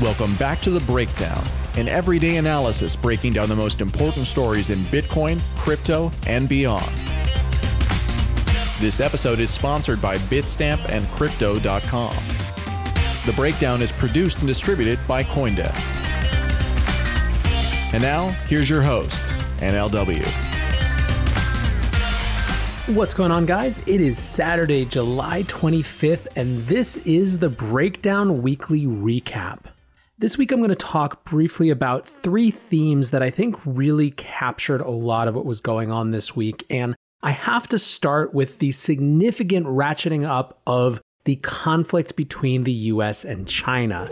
Welcome back to The Breakdown, an everyday analysis breaking down the most important stories in Bitcoin, crypto, and beyond. This episode is sponsored by Bitstamp and Crypto.com. The Breakdown is produced and distributed by Coindesk. And now, here's your host, NLW. What's going on, guys? It is Saturday, July 25th, and this is the Breakdown Weekly Recap. This week, I'm going to talk briefly about three themes that I think really captured a lot of what was going on this week. And I have to start with the significant ratcheting up of the conflict between the US and China.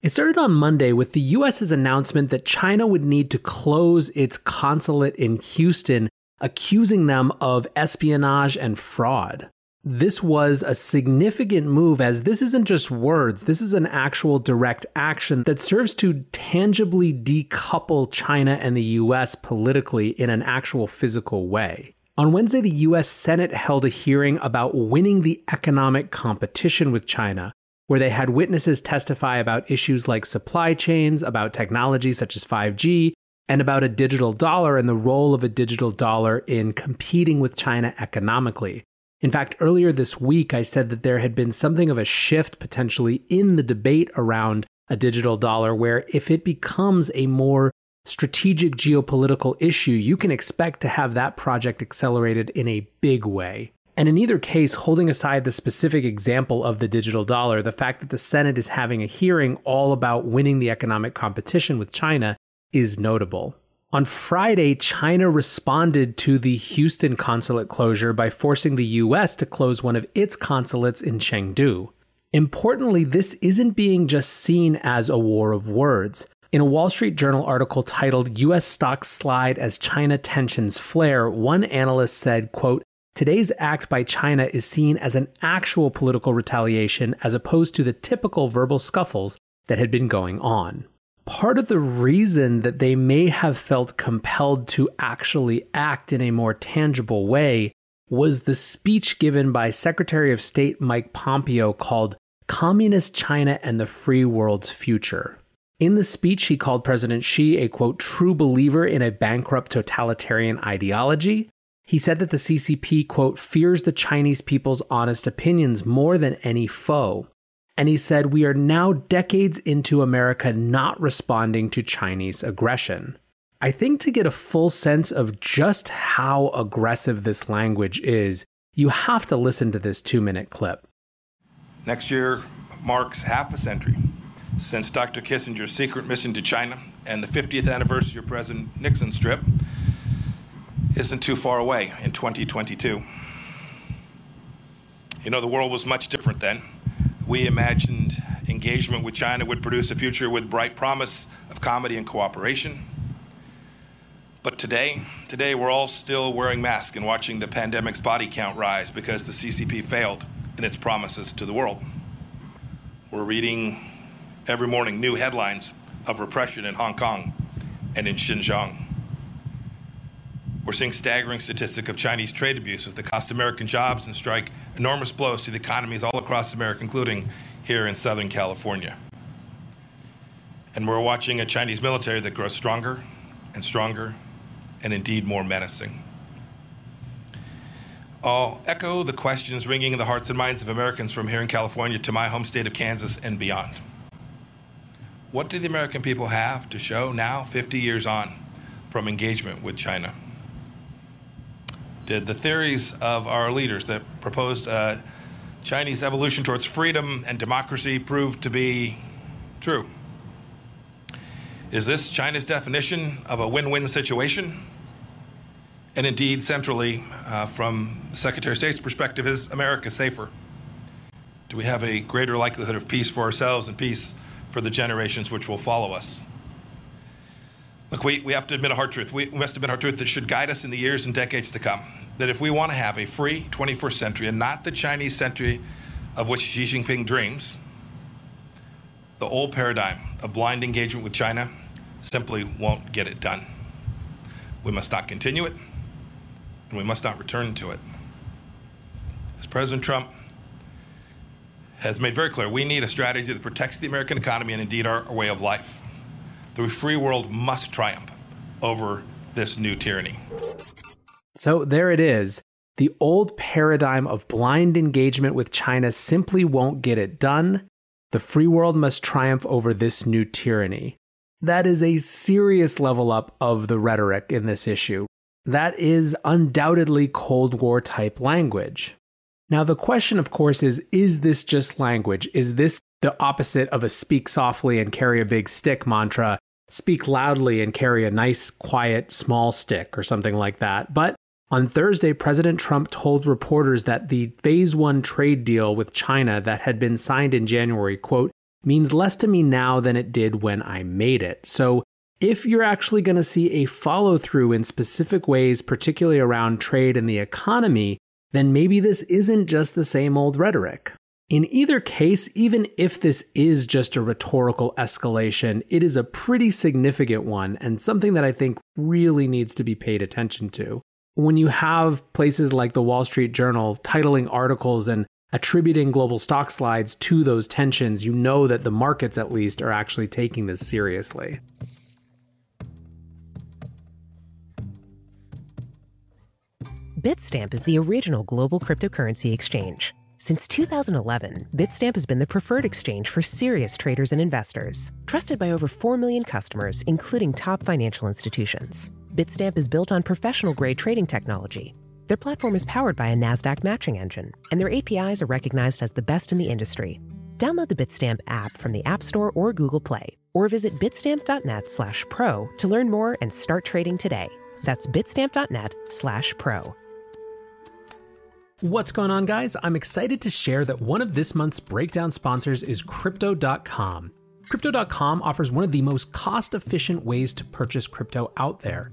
It started on Monday with the US's announcement that China would need to close its consulate in Houston, accusing them of espionage and fraud. This was a significant move as this isn't just words, this is an actual direct action that serves to tangibly decouple China and the US politically in an actual physical way. On Wednesday, the US Senate held a hearing about winning the economic competition with China, where they had witnesses testify about issues like supply chains, about technology such as 5G, and about a digital dollar and the role of a digital dollar in competing with China economically. In fact, earlier this week, I said that there had been something of a shift potentially in the debate around a digital dollar, where if it becomes a more strategic geopolitical issue, you can expect to have that project accelerated in a big way. And in either case, holding aside the specific example of the digital dollar, the fact that the Senate is having a hearing all about winning the economic competition with China is notable. On Friday, China responded to the Houston consulate closure by forcing the US to close one of its consulates in Chengdu. Importantly, this isn't being just seen as a war of words. In a Wall Street Journal article titled US Stocks Slide as China Tensions Flare, one analyst said, quote, Today's act by China is seen as an actual political retaliation as opposed to the typical verbal scuffles that had been going on part of the reason that they may have felt compelled to actually act in a more tangible way was the speech given by Secretary of State Mike Pompeo called Communist China and the Free World's Future. In the speech, he called President Xi a quote, true believer in a bankrupt totalitarian ideology. He said that the CCP, quote, fears the Chinese people's honest opinions more than any foe. And he said, We are now decades into America not responding to Chinese aggression. I think to get a full sense of just how aggressive this language is, you have to listen to this two minute clip. Next year marks half a century since Dr. Kissinger's secret mission to China, and the 50th anniversary of President Nixon's trip isn't too far away in 2022. You know, the world was much different then we imagined engagement with China would produce a future with bright promise of comity and cooperation. But today, today we're all still wearing masks and watching the pandemic's body count rise because the CCP failed in its promises to the world. We're reading every morning new headlines of repression in Hong Kong and in Xinjiang. We're seeing staggering statistics of Chinese trade abuses that cost American jobs and strike enormous blows to the economies all across America, including here in Southern California. And we're watching a Chinese military that grows stronger and stronger and indeed more menacing. I'll echo the questions ringing in the hearts and minds of Americans from here in California to my home state of Kansas and beyond. What do the American people have to show now, 50 years on, from engagement with China? Did the theories of our leaders that proposed uh, Chinese evolution towards freedom and democracy prove to be true? Is this China's definition of a win win situation? And indeed, centrally, uh, from Secretary of State's perspective, is America safer? Do we have a greater likelihood of peace for ourselves and peace for the generations which will follow us? Look, we, we have to admit a hard truth. We must admit a hard truth that should guide us in the years and decades to come. That if we want to have a free 21st century and not the Chinese century of which Xi Jinping dreams, the old paradigm of blind engagement with China simply won't get it done. We must not continue it, and we must not return to it. As President Trump has made very clear we need a strategy that protects the American economy and indeed our, our way of life. The free world must triumph over this new tyranny. So there it is. The old paradigm of blind engagement with China simply won't get it done. The free world must triumph over this new tyranny. That is a serious level up of the rhetoric in this issue. That is undoubtedly Cold War type language. Now, the question, of course, is is this just language? Is this the opposite of a speak softly and carry a big stick mantra, speak loudly and carry a nice, quiet, small stick, or something like that? But on Thursday, President Trump told reporters that the phase one trade deal with China that had been signed in January, quote, means less to me now than it did when I made it. So if you're actually going to see a follow through in specific ways, particularly around trade and the economy, then maybe this isn't just the same old rhetoric. In either case, even if this is just a rhetorical escalation, it is a pretty significant one and something that I think really needs to be paid attention to when you have places like the Wall Street Journal titling articles and attributing global stock slides to those tensions, you know that the markets, at least, are actually taking this seriously. Bitstamp is the original global cryptocurrency exchange. Since 2011, Bitstamp has been the preferred exchange for serious traders and investors, trusted by over 4 million customers, including top financial institutions. Bitstamp is built on professional grade trading technology. Their platform is powered by a NASDAQ matching engine, and their APIs are recognized as the best in the industry. Download the Bitstamp app from the App Store or Google Play, or visit bitstamp.net slash pro to learn more and start trading today. That's bitstamp.net slash pro. What's going on, guys? I'm excited to share that one of this month's breakdown sponsors is Crypto.com. Crypto.com offers one of the most cost efficient ways to purchase crypto out there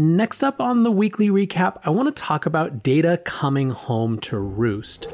Next up on the weekly recap, I want to talk about data coming home to roost.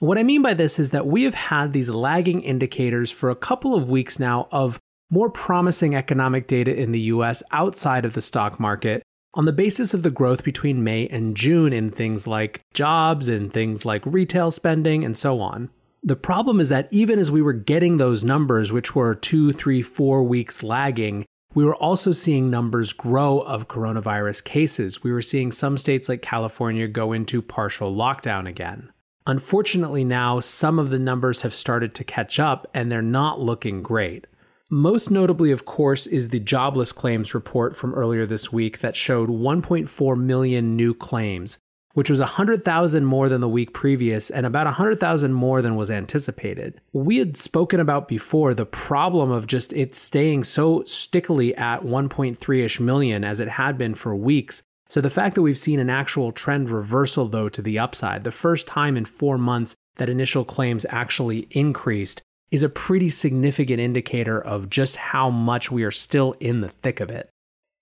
What I mean by this is that we have had these lagging indicators for a couple of weeks now of more promising economic data in the US outside of the stock market on the basis of the growth between May and June in things like jobs and things like retail spending and so on. The problem is that even as we were getting those numbers, which were two, three, four weeks lagging, we were also seeing numbers grow of coronavirus cases. We were seeing some states like California go into partial lockdown again. Unfortunately, now some of the numbers have started to catch up and they're not looking great. Most notably, of course, is the jobless claims report from earlier this week that showed 1.4 million new claims, which was 100,000 more than the week previous and about 100,000 more than was anticipated. We had spoken about before the problem of just it staying so stickily at 1.3 ish million as it had been for weeks. So the fact that we've seen an actual trend reversal, though, to the upside, the first time in four months that initial claims actually increased, is a pretty significant indicator of just how much we are still in the thick of it.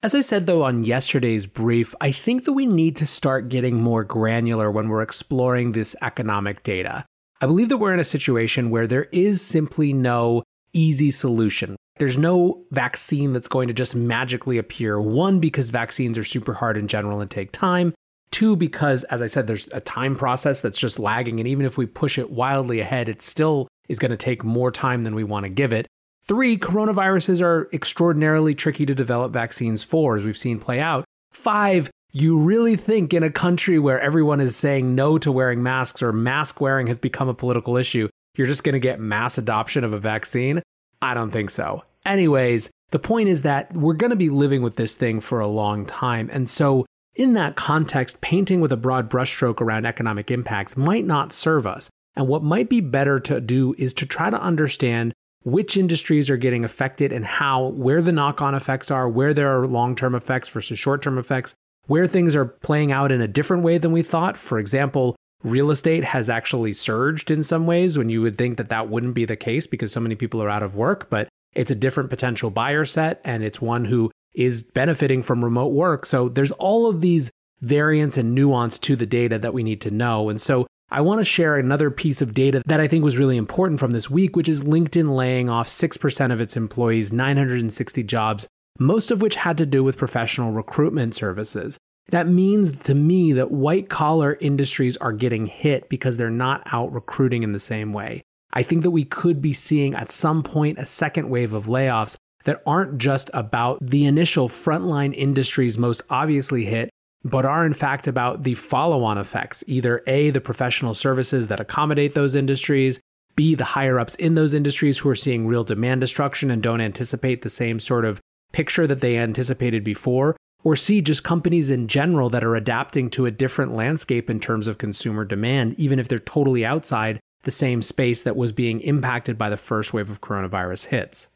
As I said though on yesterday's brief, I think that we need to start getting more granular when we're exploring this economic data. I believe that we're in a situation where there is simply no easy solution. There's no vaccine that's going to just magically appear. One, because vaccines are super hard in general and take time. Two, because, as I said, there's a time process that's just lagging. And even if we push it wildly ahead, it still is going to take more time than we want to give it. Three, coronaviruses are extraordinarily tricky to develop vaccines for, as we've seen play out. Five, you really think in a country where everyone is saying no to wearing masks or mask wearing has become a political issue, you're just going to get mass adoption of a vaccine? I don't think so. Anyways, the point is that we're going to be living with this thing for a long time. And so, in that context, painting with a broad brushstroke around economic impacts might not serve us. And what might be better to do is to try to understand which industries are getting affected and how, where the knock on effects are, where there are long term effects versus short term effects, where things are playing out in a different way than we thought. For example, real estate has actually surged in some ways when you would think that that wouldn't be the case because so many people are out of work, but it's a different potential buyer set and it's one who is benefiting from remote work. So there's all of these variance and nuance to the data that we need to know. And so I want to share another piece of data that I think was really important from this week, which is LinkedIn laying off 6% of its employees, 960 jobs, most of which had to do with professional recruitment services. That means to me that white collar industries are getting hit because they're not out recruiting in the same way. I think that we could be seeing at some point a second wave of layoffs that aren't just about the initial frontline industries most obviously hit, but are in fact about the follow on effects either A, the professional services that accommodate those industries, B, the higher ups in those industries who are seeing real demand destruction and don't anticipate the same sort of picture that they anticipated before, or C, just companies in general that are adapting to a different landscape in terms of consumer demand, even if they're totally outside the same space that was being impacted by the first wave of coronavirus hits.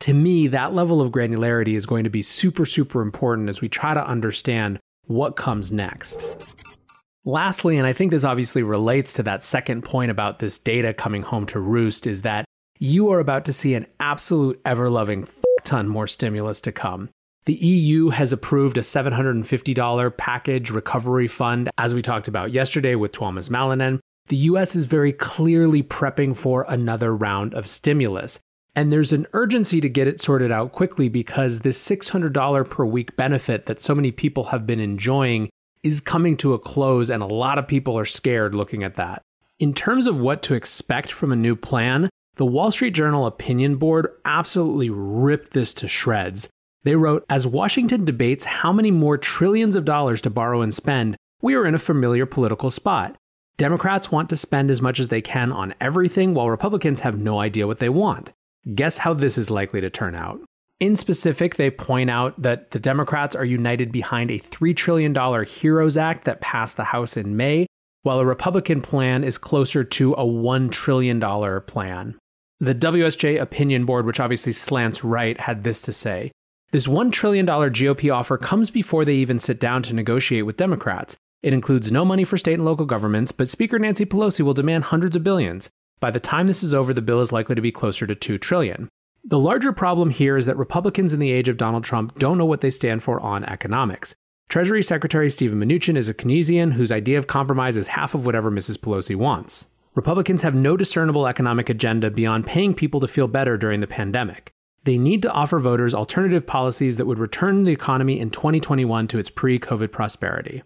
To me, that level of granularity is going to be super, super important as we try to understand what comes next. Lastly, and I think this obviously relates to that second point about this data coming home to roost, is that you are about to see an absolute ever loving ton more stimulus to come. The EU has approved a $750 package recovery fund, as we talked about yesterday with Tuomas Malinen. The US is very clearly prepping for another round of stimulus. And there's an urgency to get it sorted out quickly because this $600 per week benefit that so many people have been enjoying is coming to a close, and a lot of people are scared looking at that. In terms of what to expect from a new plan, the Wall Street Journal Opinion Board absolutely ripped this to shreds. They wrote As Washington debates how many more trillions of dollars to borrow and spend, we are in a familiar political spot. Democrats want to spend as much as they can on everything, while Republicans have no idea what they want. Guess how this is likely to turn out? In specific, they point out that the Democrats are united behind a $3 trillion HEROES Act that passed the House in May, while a Republican plan is closer to a $1 trillion plan. The WSJ Opinion Board, which obviously slants right, had this to say this $1 trillion GOP offer comes before they even sit down to negotiate with Democrats. It includes no money for state and local governments, but Speaker Nancy Pelosi will demand hundreds of billions. By the time this is over, the bill is likely to be closer to 2 trillion. The larger problem here is that Republicans in the age of Donald Trump don't know what they stand for on economics. Treasury Secretary Steven Mnuchin is a Keynesian whose idea of compromise is half of whatever Mrs. Pelosi wants. Republicans have no discernible economic agenda beyond paying people to feel better during the pandemic. They need to offer voters alternative policies that would return the economy in 2021 to its pre COVID prosperity.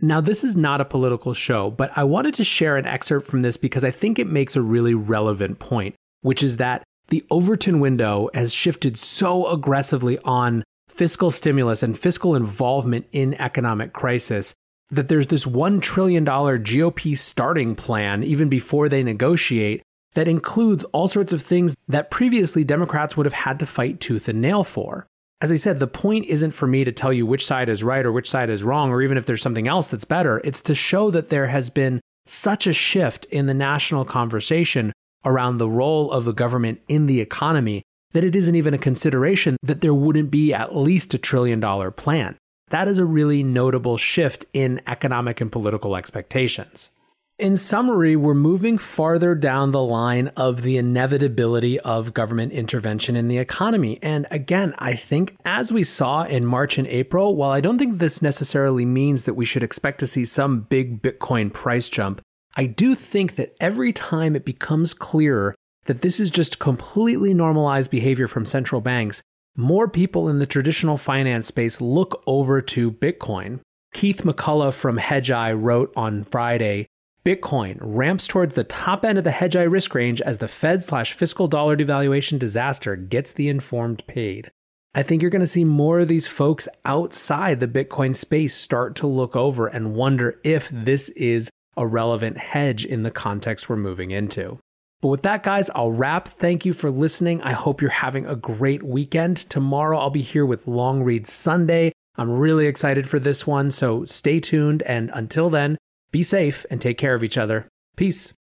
Now, this is not a political show, but I wanted to share an excerpt from this because I think it makes a really relevant point, which is that the Overton window has shifted so aggressively on fiscal stimulus and fiscal involvement in economic crisis that there's this $1 trillion GOP starting plan even before they negotiate that includes all sorts of things that previously Democrats would have had to fight tooth and nail for. As I said, the point isn't for me to tell you which side is right or which side is wrong, or even if there's something else that's better. It's to show that there has been such a shift in the national conversation around the role of the government in the economy that it isn't even a consideration that there wouldn't be at least a trillion dollar plan. That is a really notable shift in economic and political expectations. In summary, we're moving farther down the line of the inevitability of government intervention in the economy. And again, I think as we saw in March and April, while I don't think this necessarily means that we should expect to see some big Bitcoin price jump, I do think that every time it becomes clearer that this is just completely normalized behavior from central banks, more people in the traditional finance space look over to Bitcoin. Keith McCullough from Hedgeye wrote on Friday Bitcoin ramps towards the top end of the Hedgeye risk range as the Fed slash fiscal dollar devaluation disaster gets the informed paid. I think you're going to see more of these folks outside the Bitcoin space start to look over and wonder if this is a relevant hedge in the context we're moving into. But with that, guys, I'll wrap. Thank you for listening. I hope you're having a great weekend. Tomorrow, I'll be here with Long Read Sunday. I'm really excited for this one, so stay tuned. And until then, be safe and take care of each other. Peace.